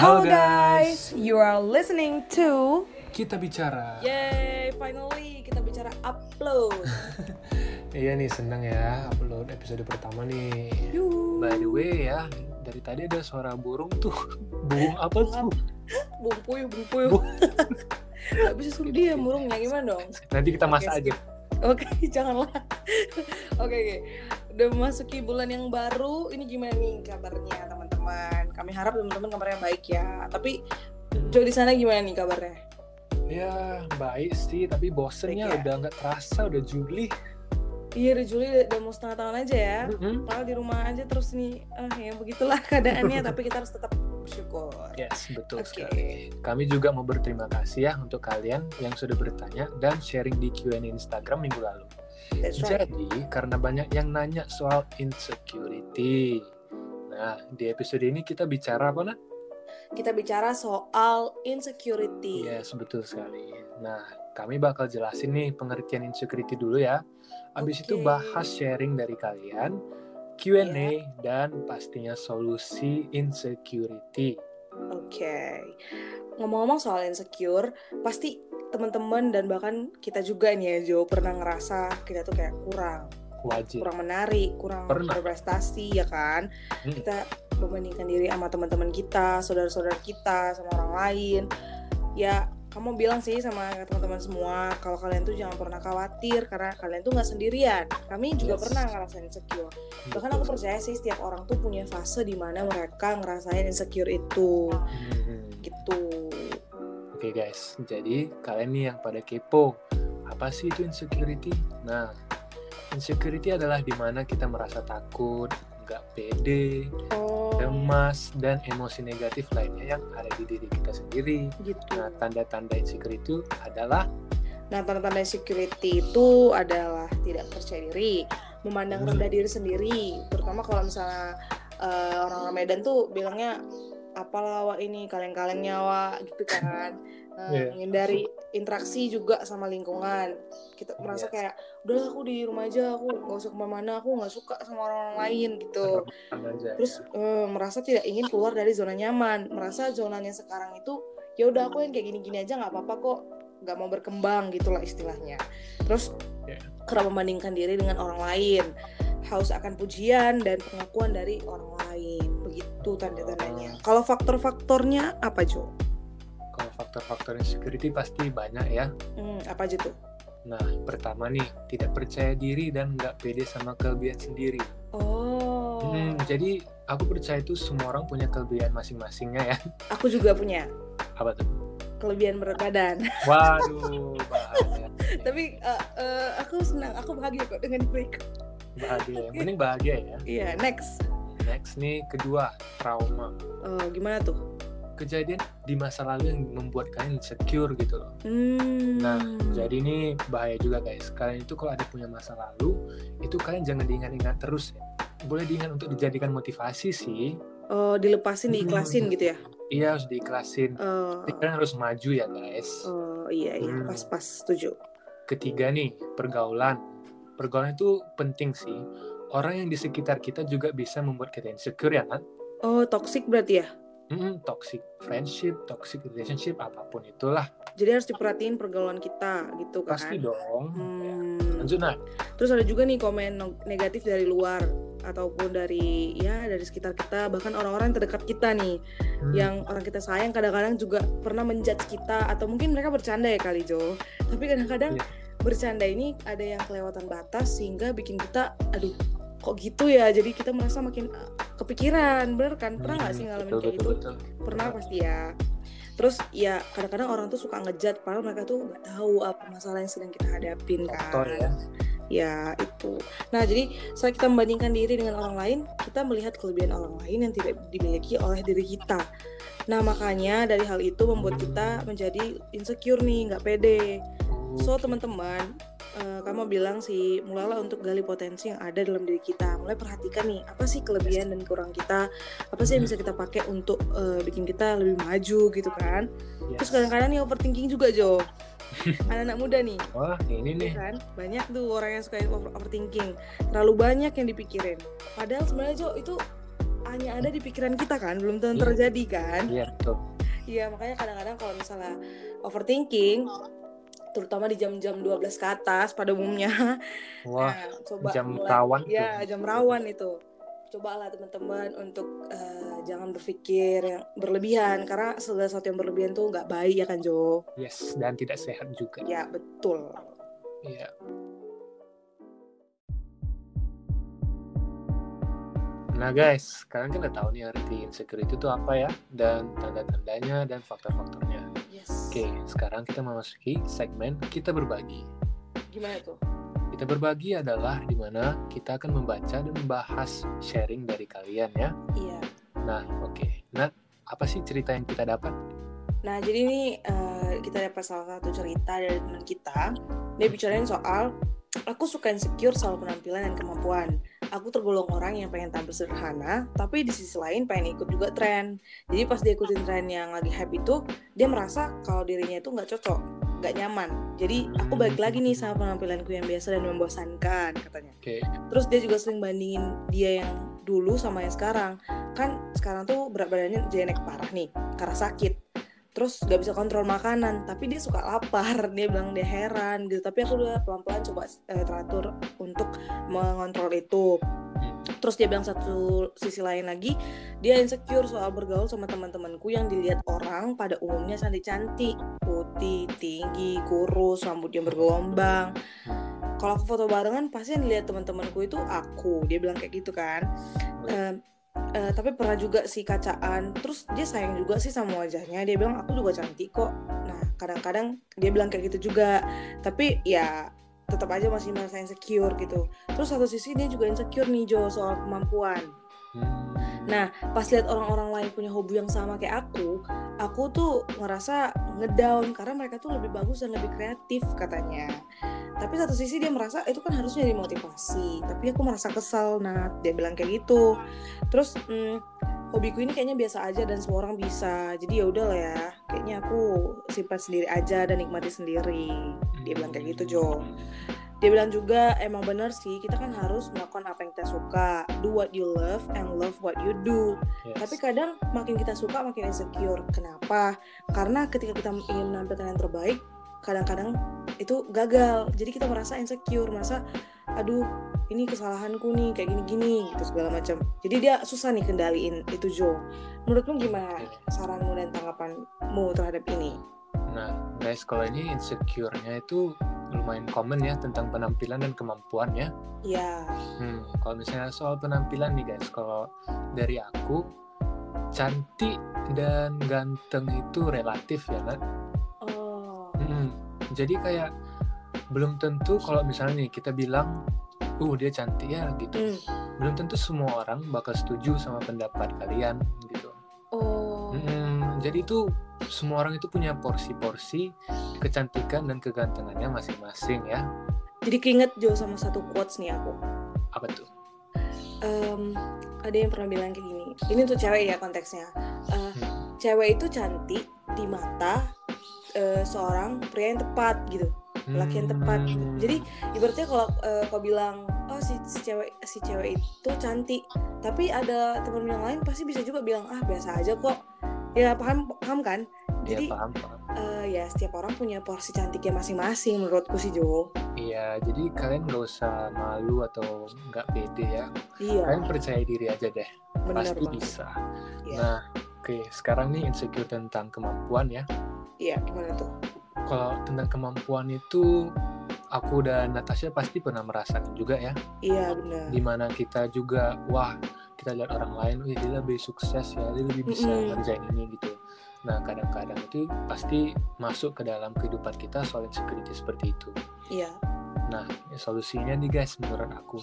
Halo guys, you are listening to Kita bicara. Yay, finally kita bicara upload. Iya nih seneng ya upload episode pertama nih. Yuh. By the way ya, dari tadi ada suara burung tuh. Burung apa tuh? Bung puyuh, bung puyuh. Gak bisa suruh dia murungnya gimana dong? Nanti kita masak Oke, aja. Oke, janganlah. Oke, oke. Udah memasuki bulan yang baru. Ini gimana nih kabarnya teman-teman? Kami harap teman-teman kabarnya baik ya. Tapi Jo di sana gimana nih kabarnya? Ya baik sih, tapi bosennya Baik ya? udah nggak terasa udah Juli. Iya, udah Juli udah mau setengah tahun aja ya. Mm-mm. Padahal di rumah aja terus nih, ah ya begitulah keadaannya. tapi kita harus tetap bersyukur. Yes, betul Oke. sekali. Kami juga mau berterima kasih ya untuk kalian yang sudah bertanya dan sharing di Q&A Instagram minggu lalu. That's right. Jadi, karena banyak yang nanya soal insecurity. Nah, di episode ini kita bicara apa, Nat? Kita bicara soal insecurity. Yes, betul sekali. Nah, kami bakal jelasin nih pengertian insecurity dulu ya. Habis itu Oke. bahas sharing dari kalian, Q&A, Iya. dan pastinya solusi insecurity. Oke. Ngomong-ngomong soal insecure, pasti teman-teman dan bahkan kita juga nih ya Jo pernah ngerasa kita tuh kayak kurang, Wajib. kurang menarik, kurang Pernah. berprestasi ya kan. Hmm. Kita membandingkan diri sama teman-teman kita, saudara-saudara kita, sama orang lain. Ya, kamu bilang sih sama teman-teman semua kalau kalian tuh jangan pernah khawatir karena kalian tuh nggak sendirian. Kami juga Yes. pernah ngerasain insecure. Bahkan aku percaya sih setiap orang tuh punya fase di mana mereka ngerasain insecure itu Hmm. gitu. Oke guys, jadi kalian nih yang pada kepo, apa sih itu insecurity? Nah, insecurity adalah di mana kita merasa takut, nggak pede, Oh, cemas, dan emosi negatif lainnya yang ada di diri kita sendiri. gitu. Nah, tanda-tanda insecure itu adalah Nah, tanda-tanda insecurity itu adalah tidak percaya diri, memandang Hmm. rendah diri sendiri, terutama kalau misalnya eh, orang-orang Medan tuh bilangnya apalah wak ini kaleng-kaleng nyawa gitu kan. Eh, Iya. menghindari interaksi juga sama lingkungan. Kita merasa Yes. kayak udah aku di rumah aja, aku nggak usah ke mana-mana, aku nggak suka sama orang-orang lain gitu. aja terus ya. eh, merasa tidak ingin keluar dari zona nyaman merasa zonanya sekarang itu ya udah aku yang kayak gini-gini aja nggak apa-apa kok nggak mau berkembang gitulah istilahnya terus Ya. kerap membandingkan diri dengan orang lain haus akan pujian dan pengakuan dari orang lain begitu tanda-tandanya kalau faktor-faktornya apa Jo? Faktor-faktor insecurity pasti banyak ya. Hmm, apa aja tuh? Nah, pertama nih, tidak percaya diri dan nggak pede sama kelebihan sendiri. Oh, Hmm, jadi aku percaya itu semua orang punya kelebihan masing-masingnya ya. aku juga punya Apa tuh? kelebihan berat badan. Waduh, bahaya. Tapi eh, eh, aku senang, aku bahagia kok dengan diriku. Bahagia. Yang penting bahagia ya. Iya, next. Next nih, kedua, trauma. Eh, gimana tuh? Kejadian di masa lalu yang membuat kalian insecure gitu loh. Hmm. Nah, jadi ini bahaya juga guys. Kalian itu kalau ada punya masa lalu, itu kalian jangan diingat-ingat terus ya. Boleh diingat untuk dijadikan motivasi sih. oh dilepasin, diikhlasin Hmm. gitu ya? Iya harus diikhlasin. Oh, kalian harus maju ya guys. oh iya iya, Hmm. pas pas setuju. Ketiga nih, pergaulan. Pergaulan itu penting sih. Orang yang di sekitar kita juga bisa membuat kita insecure ya kan? Oh toxic berarti ya? Mm, toxic friendship, toxic relationship, apa pun itulah. Jadi harus diperhatiin pergaulan kita gitu kan? Pasti dong. Hmm. Lanjut nah. Terus ada juga nih komen negatif dari luar ataupun dari ya dari sekitar kita bahkan orang-orang terdekat kita nih Hmm. yang orang kita sayang kadang-kadang juga pernah menjudge kita atau mungkin mereka bercanda ya kali Jo tapi kadang-kadang Iya. bercanda ini ada yang kelewatan batas sehingga bikin kita aduh kok gitu ya jadi kita merasa makin kepikiran bener kan? Pernah nggak sih Hmm, ngalamin betul, kayak betul, gitu? betul. pernah pasti ya. Terus ya kadang-kadang orang tuh suka ngejat padahal mereka tuh nggak tahu apa masalah yang sedang kita hadapin kan. Contoh ya. ya itu. Nah jadi saat kita membandingkan diri dengan orang lain kita melihat kelebihan orang lain yang tidak dimiliki oleh diri kita. Nah makanya dari hal itu membuat kita menjadi insecure nih nggak pede so teman-teman eh, kamu bilang sih mulailah untuk gali potensi yang ada dalam diri kita mulai perhatikan nih apa sih kelebihan dan kurang kita apa sih yang bisa kita pakai untuk eh, bikin kita lebih maju gitu kan Yes. terus kadang-kadang nih overthinking juga Jo anak-anak muda nih Wah, ini nih. Iya kan banyak tuh orang yang suka over- overthinking terlalu banyak yang dipikirin padahal sebenarnya Jo itu hanya ada di pikiran kita kan, belum tentu Iya. terjadi kan? Iya betul. Iya, makanya kadang-kadang kalau misalnya overthinking, terutama di jam-jam 12 ke atas pada umumnya, Wah, nah, coba jam mulai- rawan tuh. Ya, jam rawan itu. Cobalah teman-teman untuk eh, jangan berpikir yang berlebihan karena segala sesuatu yang berlebihan tuh nggak baik ya kan Jo? Yes, dan tidak sehat juga. Ya betul. Iya. Nah guys, kalian kan udah tahu nih arti insecurity itu apa ya, dan tanda-tandanya dan faktor-faktornya. Oke, sekarang kita memasuki segmen kita berbagi. Gimana tuh? Kita berbagi adalah di mana kita akan membaca dan membahas sharing dari kalian ya. Iya. Nah, oke. Nah, apa sih cerita yang kita dapat? Nah, jadi ini eh, kita dapat salah satu cerita dari teman kita. Dia bicarain soal aku suka insecure soal penampilan dan kemampuan. Aku tergolong orang yang pengen tampil sederhana, tapi di sisi lain pengen ikut juga tren. Jadi pas dia ikutin tren yang lagi hype itu, dia merasa kalau dirinya itu nggak cocok, nggak nyaman. Jadi aku balik lagi nih sama penampilanku yang biasa dan membosankan katanya. Oke, Terus dia juga sering bandingin dia yang dulu sama yang sekarang. Kan sekarang tuh berat badannya jadi naik parah nih, karena sakit. Terus gak bisa kontrol makanan, tapi dia suka lapar. Dia bilang dia heran gitu. Tapi aku udah pelan-pelan coba eh, teratur untuk mengontrol itu. Terus dia bilang satu sisi lain lagi, dia insecure soal bergaul sama teman-temanku yang dilihat orang pada umumnya cantik-cantik, putih, tinggi, kurus, rambutnya bergelombang. Kalau aku foto barengan pasti yang dilihat teman-temanku itu aku. Dia bilang kayak gitu kan. Eh, tapi pernah juga sih kacaan. Terus dia sayang juga sih sama wajahnya. Dia bilang aku juga cantik kok. Nah kadang-kadang dia bilang kayak gitu juga. Tapi ya tetap aja masih merasa insecure gitu. Terus satu sisi dia juga insecure nih Jo soal kemampuan. Hmm, Nah, pas lihat orang-orang lain punya hobi yang sama kayak aku, aku tuh ngerasa ngedown karena mereka tuh lebih bagus dan lebih kreatif katanya. Tapi satu sisi dia merasa itu kan harusnya jadi motivasi, tapi aku merasa kesal. Nah, dia bilang kayak gitu. Terus hmm, hobiku ini kayaknya biasa aja dan semua orang bisa. Jadi ya udah lah ya, kayaknya aku simpan sendiri aja dan nikmati sendiri. Dia bilang kayak gitu, Jo. Dia bilang juga emang bener sih kita kan harus melakukan apa yang kita suka, do what you love and love what you do. Yes. Tapi kadang makin kita suka makin insecure. Kenapa? Karena ketika kita ingin menampilkan yang terbaik, kadang-kadang itu gagal. Jadi kita merasa insecure, merasa aduh ini kesalahanku nih kayak gini-gini gitu segala macam. Jadi dia susah nih kendaliin itu Jo. Menurutmu gimana saranmu dan tanggapanmu terhadap ini? Nah, guys, kalau ini insecure-nya itu lumayan common ya tentang penampilan dan kemampuan ya. Ya, Hmm, kalau misalnya soal penampilan nih guys, kalau dari aku cantik dan ganteng itu relatif ya kan. Hmm, jadi kayak belum tentu kalau misalnya nih kita bilang, uh dia cantik ya gitu. hmm. Belum tentu semua orang bakal setuju sama pendapat kalian gitu. oh, Hmm, jadi itu semua orang itu punya porsi-porsi kecantikan dan kegantengannya masing-masing ya. Jadi keinget Jo sama satu quotes nih aku. Apa tuh? Em, ada yang pernah bilang kayak gini. Ini untuk cewek ya konteksnya. Eh, Hmm, cewek itu cantik di mata eh, seorang pria yang tepat gitu. laki yang tepat. Hmm, Jadi ibaratnya kalau eh, kau bilang oh si, si cewek si cewek itu cantik, tapi ada temen yang lain pasti bisa juga bilang ah biasa aja kok. Ya paham paham kan? ya Jadi paham, paham. eh, ya setiap orang punya porsi cantiknya masing-masing menurutku sih Jo. Iya, jadi kalian nggak usah malu atau nggak pede ya. Iya, Kalian percaya diri aja deh, benar pasti banget. bisa. Iya. Nah, oke, sekarang nih insecure tentang kemampuan ya. Iya, gimana tuh? Kalau tentang kemampuan itu, aku dan Natasha pasti pernah merasakan juga ya. Iya benar. Di mana kita juga, wah, kita lihat orang lain, wih dia lebih sukses ya, dia lebih bisa Mm-mm. ngerjain ini gitu. Nah, kadang-kadang itu pasti masuk ke dalam kehidupan kita soal insecurity seperti itu. Iya. Nah, ya solusinya nih guys, menurut aku,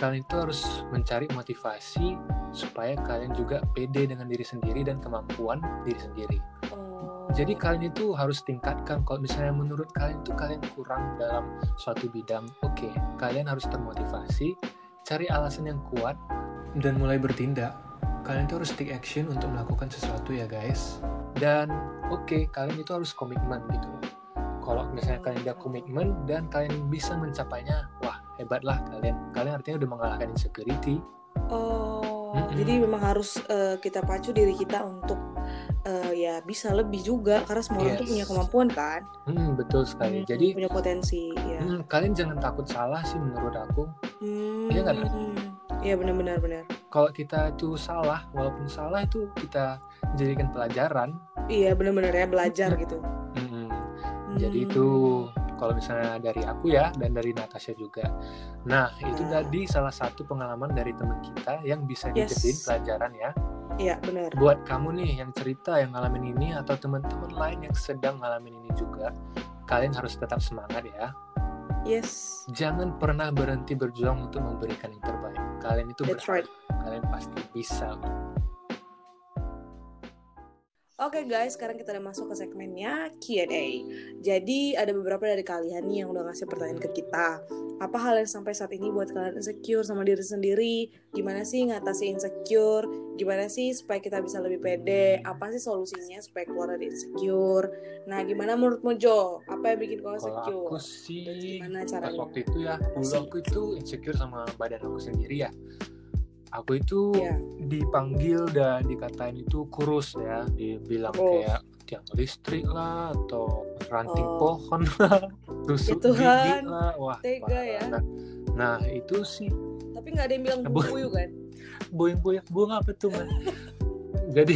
kalian itu harus mencari motivasi supaya kalian juga pede dengan diri sendiri dan kemampuan diri sendiri. Oh. Jadi kalian itu harus tingkatkan kalau misalnya menurut kalian itu kalian kurang dalam suatu bidang, oke, kalian harus termotivasi, cari alasan yang kuat dan mulai bertindak. Kalian itu harus take action untuk melakukan sesuatu ya guys. Dan oke, kalian itu harus komitmen gitu. Kalau misalnya kalian udah komitmen dan kalian bisa mencapainya, wah hebatlah kalian. Kalian artinya udah mengalahkan insecurity. Oh, Oh, jadi memang harus uh, kita pacu diri kita untuk uh, ya bisa lebih juga karena semua orang tuh punya kemampuan kan. Hmm, betul sekali. Hmm, Jadi punya potensi. Ya. Hmm, kalian jangan takut salah sih menurut aku. Hmm, iya nggak? Iya benar-benar benar. Kalau kita itu salah, walaupun salah itu kita jadikan pelajaran. Iya benar-benar ya belajar gitu. Hmm, hmm. Jadi itu kalau misalnya dari aku ya dan dari Natasha juga. Nah itu nah. tadi salah satu pengalaman dari teman kita yang bisa dijadiin yes. pelajaran ya. Iya benar. Buat kamu nih yang cerita yang ngalamin ini atau teman-teman lain yang sedang ngalamin ini juga, kalian harus tetap semangat ya. Yes. Jangan pernah berhenti berjuang untuk memberikan yang terbaik. Kalian itu That's right. Kalian pasti bisa. Oke okay guys, sekarang kita udah masuk ke segmennya Q&A. Jadi ada beberapa dari kalian nih yang udah ngasih pertanyaan ke kita. Apa hal yang sampai saat ini buat kalian insecure sama diri sendiri? Gimana sih ngatasi insecure? Gimana sih supaya kita bisa lebih pede? Apa sih solusinya supaya keluar dari insecure? Nah, gimana menurutmu Jo? Apa yang bikin kau insecure? Kalau aku sih, gimana caranya? Pas waktu itu ya, dulu aku itu insecure sama badan aku sendiri ya aku itu yeah. dipanggil dan dikatain itu kurus ya dibilang oh. kayak tiang listrik lah atau ranting oh. pohon lah tusuk gigi lah wah tega ya nah, nah itu sih tapi nggak ada yang bilang buyu kan buyu buyu buang apa tuh man jadi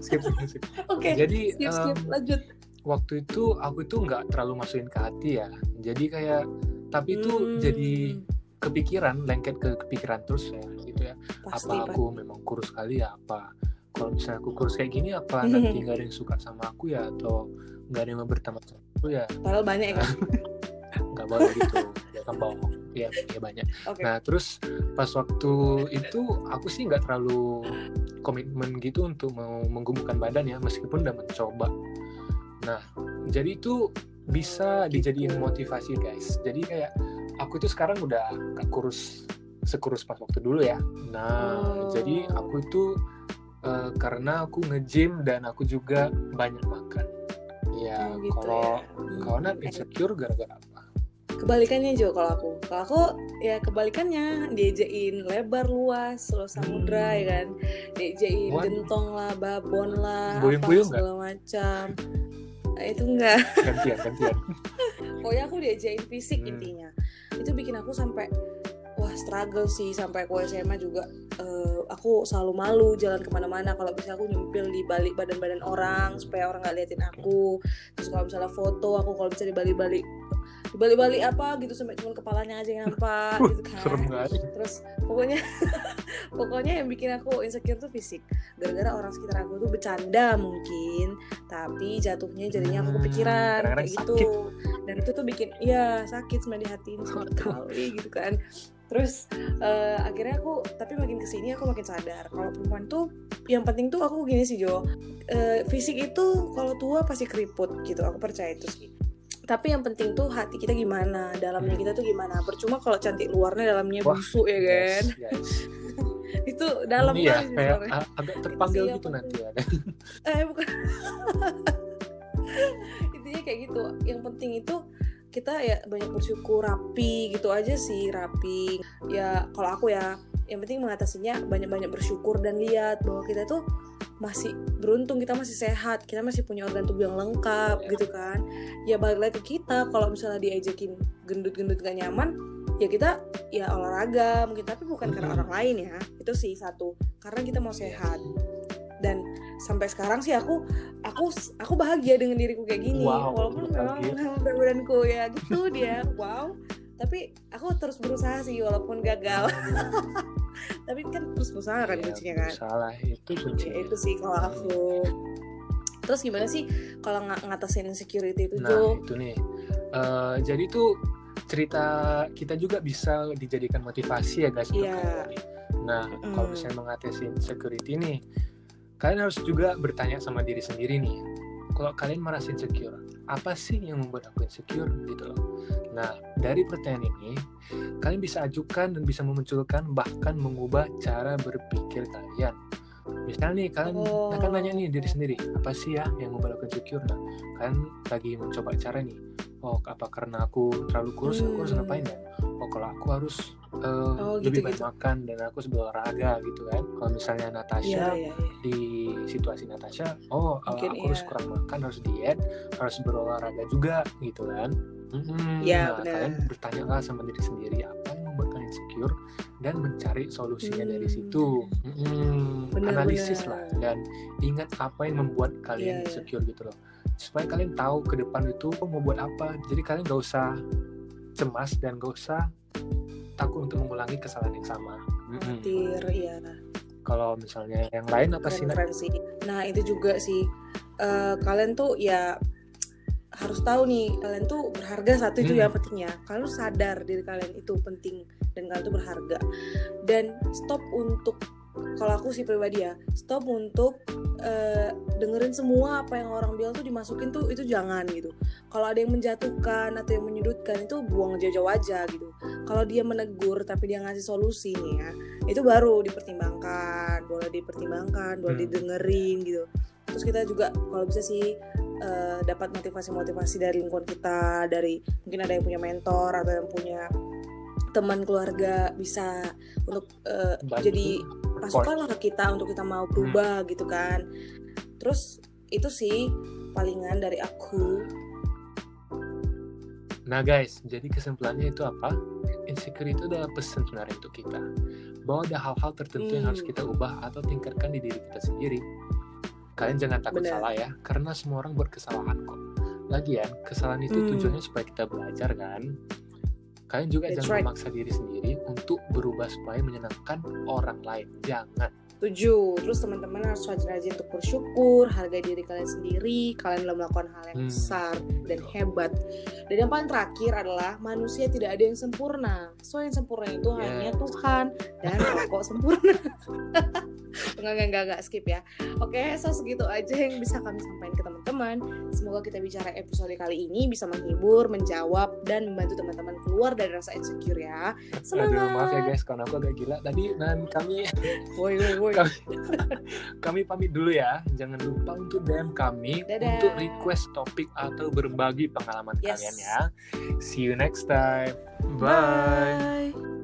skip skip skip oke okay. jadi skip, skip. Um, lanjut waktu itu aku itu nggak terlalu masukin ke hati ya jadi kayak tapi itu hmm. jadi kepikiran lengket ke kepikiran terus ya Pasti, apa aku memang kurus sekali ya? Apa? Kalau misalnya aku kurus kayak gini apa nanti nggak ada yang suka sama aku ya? Atau nggak ada yang mau berteman sama aku ya? Padahal banyak ya nggak boleh gitu. Ya kan bohong ya, ya banyak. Okay. nah terus pas waktu itu aku sih nggak terlalu komitmen gitu untuk mau menggumulkan badan ya meskipun udah mencoba. Nah jadi itu bisa dijadiin motivasi guys. Jadi kayak aku itu sekarang udah gak kurus sekurus pas waktu dulu ya. Nah, oh. jadi aku itu uh, karena aku nge-gym dan aku juga banyak makan. Ya, gitu kalau ya. kalau nak insecure gara-gara apa? Kebalikannya Jo kalau aku. Kalau aku ya kebalikannya diajain lebar luas, lo samudra hmm. ya kan. Diajain What? gentong lah, babon lah, Buyung apa segala macam. Nah, itu enggak. Gantian, gantian. Pokoknya aku diajain fisik hmm. intinya itu bikin aku sampai wah struggle sih sampai aku SMA juga. Uh, aku selalu malu jalan ke mana-mana. Kalau bisa aku nyempil di balik badan-badan orang supaya orang nggak liatin aku. Terus kalau misalnya foto aku kalau bisa di balik-balik di balik-balik apa gitu sampai cuma kepalanya aja yang nampak gitu kan. terus pokoknya pokoknya yang bikin aku insecure tuh fisik. Gara-gara orang sekitar aku tuh bercanda mungkin tapi jatuhnya jadinya aku kepikiran hmm, kayak gitu. dan itu tuh bikin iya sakit sama di hati ini sekali gitu kan terus uh, akhirnya aku tapi makin ke sini aku makin sadar kalau perempuan tuh yang penting tuh aku gini sih Jo. Uh, fisik itu kalau tua pasti keriput gitu aku percaya itu sih. Tapi yang penting tuh hati kita gimana dalamnya kita tuh gimana. Percuma kalau cantik luarnya dalamnya Wah, busuk ya kan? yes, yes. itu dalam ya, kayak agak terpanggil gitu nanti ada eh bukan. Intinya kayak gitu. Yang penting itu kita ya banyak bersyukur rapi gitu aja sih rapi. Ya kalau aku ya yang penting mengatasinya banyak-banyak bersyukur dan lihat bahwa kita tuh masih beruntung kita masih sehat kita masih punya organ tubuh yang lengkap yeah. gitu kan. Ya balik lagi ke kita kalau misalnya diajakin gendut-gendut gak nyaman ya kita ya olahraga mungkin tapi bukan karena orang lain ya. Itu sih satu karena kita mau sehat. Dan sampai sekarang sih aku aku aku bahagia dengan diriku kayak gini. Wow, walaupun memang berat badanku ya gitu dia wow. Tapi aku terus berusaha sih walaupun gagal. Tapi kan terus berusaha kan ya, kuncinya kan? salah itu kuncinya. ya, itu sih kalau aku. Terus gimana sih kalau ng ngatasin insecurity itu nah Jo? itu nih. Uh, jadi tuh cerita kita juga bisa dijadikan motivasi ya guys yeah. nah mm. kalau misalnya mengatasi insecurity nih kalian harus juga bertanya sama diri sendiri nih kalau kalian merasa insecure apa sih yang membuat aku insecure gitu loh Nah, dari pertanyaan ini, kalian bisa ajukan dan bisa memunculkan bahkan mengubah cara berpikir kalian. misalnya nih kalian Oh. akan nanya nih diri sendiri apa sih ya yang membuat aku insecure nah kalian lagi mencoba cara nih oh apa karena aku terlalu kurus aku harus Hmm. ngapain ya oh kalau aku harus eh, Oh, lebih gitu-gitu. banyak makan dan aku harus berolahraga gitu kan kalau misalnya Natasha Iya, iya, iya. di situasi Natasha oh uh, Mungkin aku harus iya. kurang makan harus diet harus berolahraga juga gitu kan Mhm. Iya, nah benar. kalian bertanya lah sama diri sendiri apa yang membuat kalian insecure dan mencari solusinya dari Hmm. situ Mhm. Benar, analisis benar. lah dan ingat apa yang membuat kalian Iya, iya. insecure gitu loh supaya kalian tahu ke depan itu mau buat apa jadi kalian gak usah cemas dan gak usah takut untuk mengulangi kesalahan yang sama. Khawatir, iya. kalau misalnya yang lain apa sih. Nah itu juga sih Eh, kalian tuh ya harus tahu nih kalian tuh berharga satu itu Hmm. yang pentingnya. Kalian harus sadar diri kalian itu penting dan kalian tuh berharga. Dan stop untuk kalau aku sih pribadi ya stop untuk eh, dengerin semua apa yang orang bilang tuh dimasukin tuh itu jangan gitu. Kalau ada yang menjatuhkan atau yang menyudutkan itu buang jauh-jauh aja gitu. Kalau dia menegur tapi dia ngasih solusi nih ya itu baru dipertimbangkan, boleh dipertimbangkan, boleh Hmm. didengerin gitu. Terus kita juga kalau bisa sih eh, dapat motivasi-motivasi dari lingkungan kita, dari mungkin ada yang punya mentor atau yang punya teman keluarga bisa untuk Bantu, jadi support. pasukan lah ke kita untuk kita mau berubah gitu kan. Terus itu sih palingan dari aku. Nah guys, jadi kesimpulannya itu apa? Insecure itu adalah pesan sebenarnya untuk kita. Bahwa ada hal-hal tertentu yang Hmm. harus kita ubah atau tingkatkan di diri kita sendiri. Kalian jangan takut Benar. salah ya, karena semua orang buat kesalahan kok. Lagian, kesalahan itu Hmm. tujuannya supaya kita belajar kan. Kalian juga That's jangan right. memaksa diri sendiri untuk berubah supaya menyenangkan orang lain. Jangan. Tujuh. Terus teman-teman harus rajin-rajin untuk bersyukur, hargai diri kalian sendiri. Kalian telah melakukan hal yang Hmm. besar dan hebat. Dan yang paling terakhir adalah manusia tidak ada yang sempurna. So yang sempurna itu Yes. hanya Tuhan dan rokok sempurna. enggak, enggak, enggak, enggak, skip ya. Oke, so segitu aja yang bisa kami sampaikan ke teman-teman. Semoga kita bicara episode kali ini bisa menghibur, menjawab, dan membantu teman-teman keluar dari rasa insecure ya. Semangat! Aduh, maaf ya guys, karena aku agak gila. Tadi dan kami Woi, woi, woi. kami pamit dulu ya. Jangan lupa untuk DM kami Dadah. untuk request topik atau berbagi pengalaman Yes. kalian ya. See you next time. Bye. Bye.